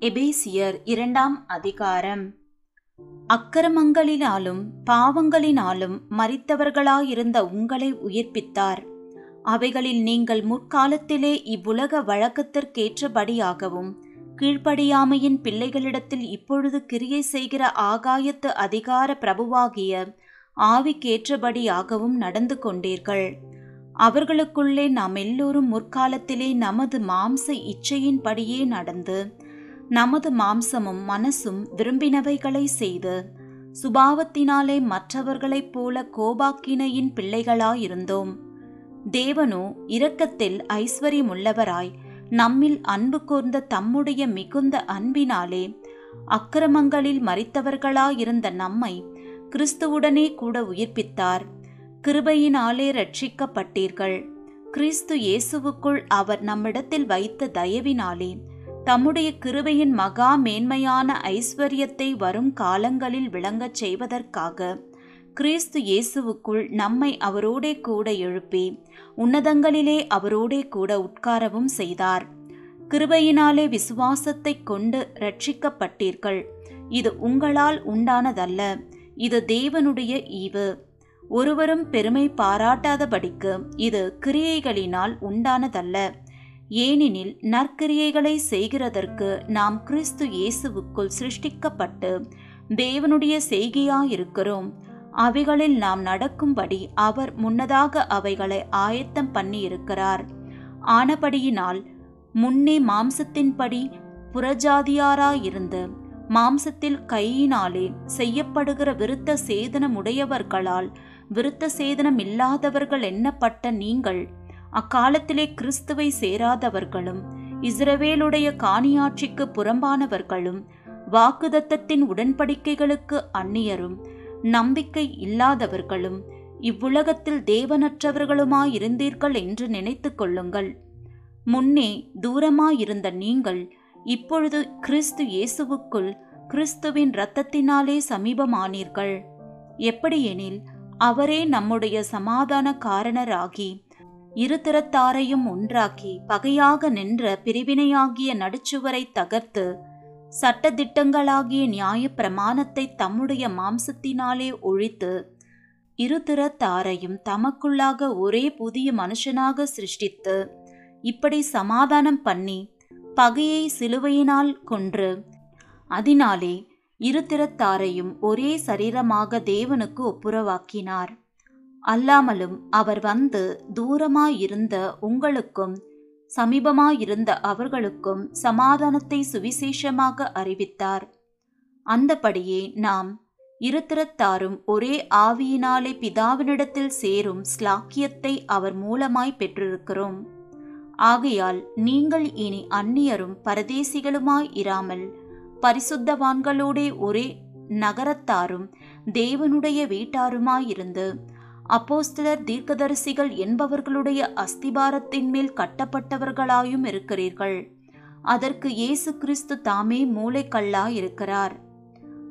எபேசியர் இரண்டாம் அதிகாரம். அக்கிரமங்களினாலும் பாவங்களினாலும் மறித்தவர்களாயிருந்த உங்களை உயிர்ப்பித்தார். அவைகளில் நீங்கள் முற்காலத்திலே இவ்வுலக வழக்கத்திற்கேற்றபடியாகவும் கீழ்ப்படியாமையின் பிள்ளைகளிடத்தில் இப்பொழுது கிரியை செய்கிற ஆகாயத்து அதிகார பிரபுவாகிய ஆவிக்கேற்றபடியாகவும் நடந்து கொண்டீர்கள். அவர்களுக்குள்ளே நாம் எல்லோரும் முற்காலத்திலே நமது மாம்ச இச்சையின்படியே நடந்து நமது மாம்சமும் மனசும் விரும்பினவைகளை செய்து சுபாவத்தினாலே மற்றவர்களைப் போல கோபாக்கினையின் பிள்ளைகளாயிருந்தோம். தேவனோ இரக்கத்தில் ஐஸ்வர்யமுள்ளவராய் நம்மில் அன்பு கூர்ந்த தம்முடைய மிகுந்த அன்பினாலே அக்கிரமங்களில் மறித்தவர்களாயிருந்த நம்மை கிறிஸ்துவுடனே கூட உயிர்ப்பித்தார். கிருபையினாலே ரட்சிக்கப்பட்டீர்கள் கிறிஸ்து இயேசுவுக்குள் அவர் நம்மிடத்தில் வைத்த தயவினாலே தம்முடைய கிருபையின் மகா மேன்மையான ஐஸ்வர்யத்தை வரும் காலங்களில் விளங்கச் செய்வதற்காக கிறிஸ்து இயேசுவுக்குள் நம்மை அவரோடே கூட எழுப்பி உன்னதங்களிலே அவரோடே கூட உட்காரவும் செய்தார். கிருபையினாலே விசுவாசத்தை கொண்டு ரட்சிக்கப்பட்டீர்கள் இது உங்களால் உண்டானதல்ல. இது தேவனுடைய ஈவு. ஒருவரும் பெருமை பாராட்டாதபடிக்கு இது கிரியைகளினால் உண்டானதல்ல. ஏனெனில் நற்கிரியைகளை செய்கிறதற்கு நாம் கிறிஸ்து இயேசுவுக்குள் சிருஷ்டிக்கப்பட்டு தேவனுடைய செய்கையாயிருக்கிறோம். அவைகளில் நாம் நடக்கும்படி அவர் முன்னதாக அவைகளை ஆயத்தம் பண்ணியிருக்கிறார். ஆனபடியினால் முன்னே மாம்சத்தின்படி புறஜாதியாராயிருந்து மாம்சத்தில் கையினாலே செய்யப்படுகிற விருத்த சேதனமுடையவர்களால் விருத்த சேதனம் இல்லாதவர்கள் எண்ணப்பட்ட நீங்கள் அக்காலத்திலே கிறிஸ்துவை சேராதவர்களும் இஸ்ரவேலுடைய காணியாட்சிக்கு புறம்பானவர்களும் வாக்குதத்தத்தின் உடன்படிக்கைகளுக்கு அந்நியரும் நம்பிக்கை இல்லாதவர்களும் இவ்வுலகத்தில் தேவனற்றவர்களுமாயிருந்தீர்கள் என்று நினைத்து கொள்ளுங்கள். முன்னே தூரமாயிருந்த நீங்கள் இப்பொழுது கிறிஸ்து இயேசுவுக்குள் கிறிஸ்துவின் இரத்தத்தினாலே சமீபமானீர்கள். எப்படியெனில் அவரே நம்முடைய சமாதான காரணராகி இருதிறத்தாரையும் ஒன்றாக்கி பகையாக நின்ற பிரிவினையாகிய நடுச்சுவரை தகர்த்து சட்டதிட்டங்களாகிய நியாய பிரமாணத்தை தம்முடைய மாம்சத்தினாலே ஒழித்து இருதிறத்தாரையும் தமக்குள்ளாக ஒரே புதிய மனுஷனாக சிருஷ்டித்து இப்படி சமாதானம் பண்ணி பகையை சிலுவையினால் கொன்று அதனாலே இருதிறத்தாரையும் ஒரே சரீரமாக தேவனுக்கு ஒப்புரவாக்கினார். அல்லாமலும் அவர் வந்து தூரமாயிருந்த உங்களுக்கும் சமீபமாயிருந்த அவர்களுக்கும் சமாதானத்தை சுவிசேஷமாக அறிவித்தார். அந்தபடியே நாம் இருத்திரத்தாரும் ஒரே ஆவியினாலே பிதாவினிடத்தில் சேரும் ஸ்லாக்கியத்தை அவர் மூலமாய் பெற்றிருக்கிறோம். ஆகையால் நீங்கள் இனி அந்நியரும் பரதேசிகளுமாய் இராமல் பரிசுத்தவான்களோடே ஒரே நகரத்தாரும் தேவனுடைய வீட்டாருமாயிருந்து அப்போஸ்தலர் தீர்க்கதரிசிகள் என்பவர்களுடைய அஸ்திபாரத்தின் மேல் கட்டப்பட்டவர்களாயும் இருக்கிறீர்கள். அதற்கு இயேசு கிறிஸ்து தாமே மூளைக்கல்லா இருக்கிறார்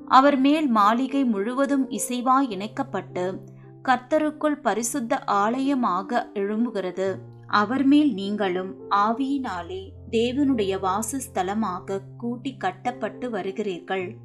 அவர் மேல் மாளிகை முழுவதும் இசைவாய் இணைக்கப்பட்டு கர்த்தருக்குள் பரிசுத்த ஆலயமாக எழும்புகிறது. அவர் மேல் நீங்களும் ஆவியினாலே தேவனுடைய வாசஸ்தலமாக கூட்டி கட்டப்பட்டு வருகிறீர்கள்.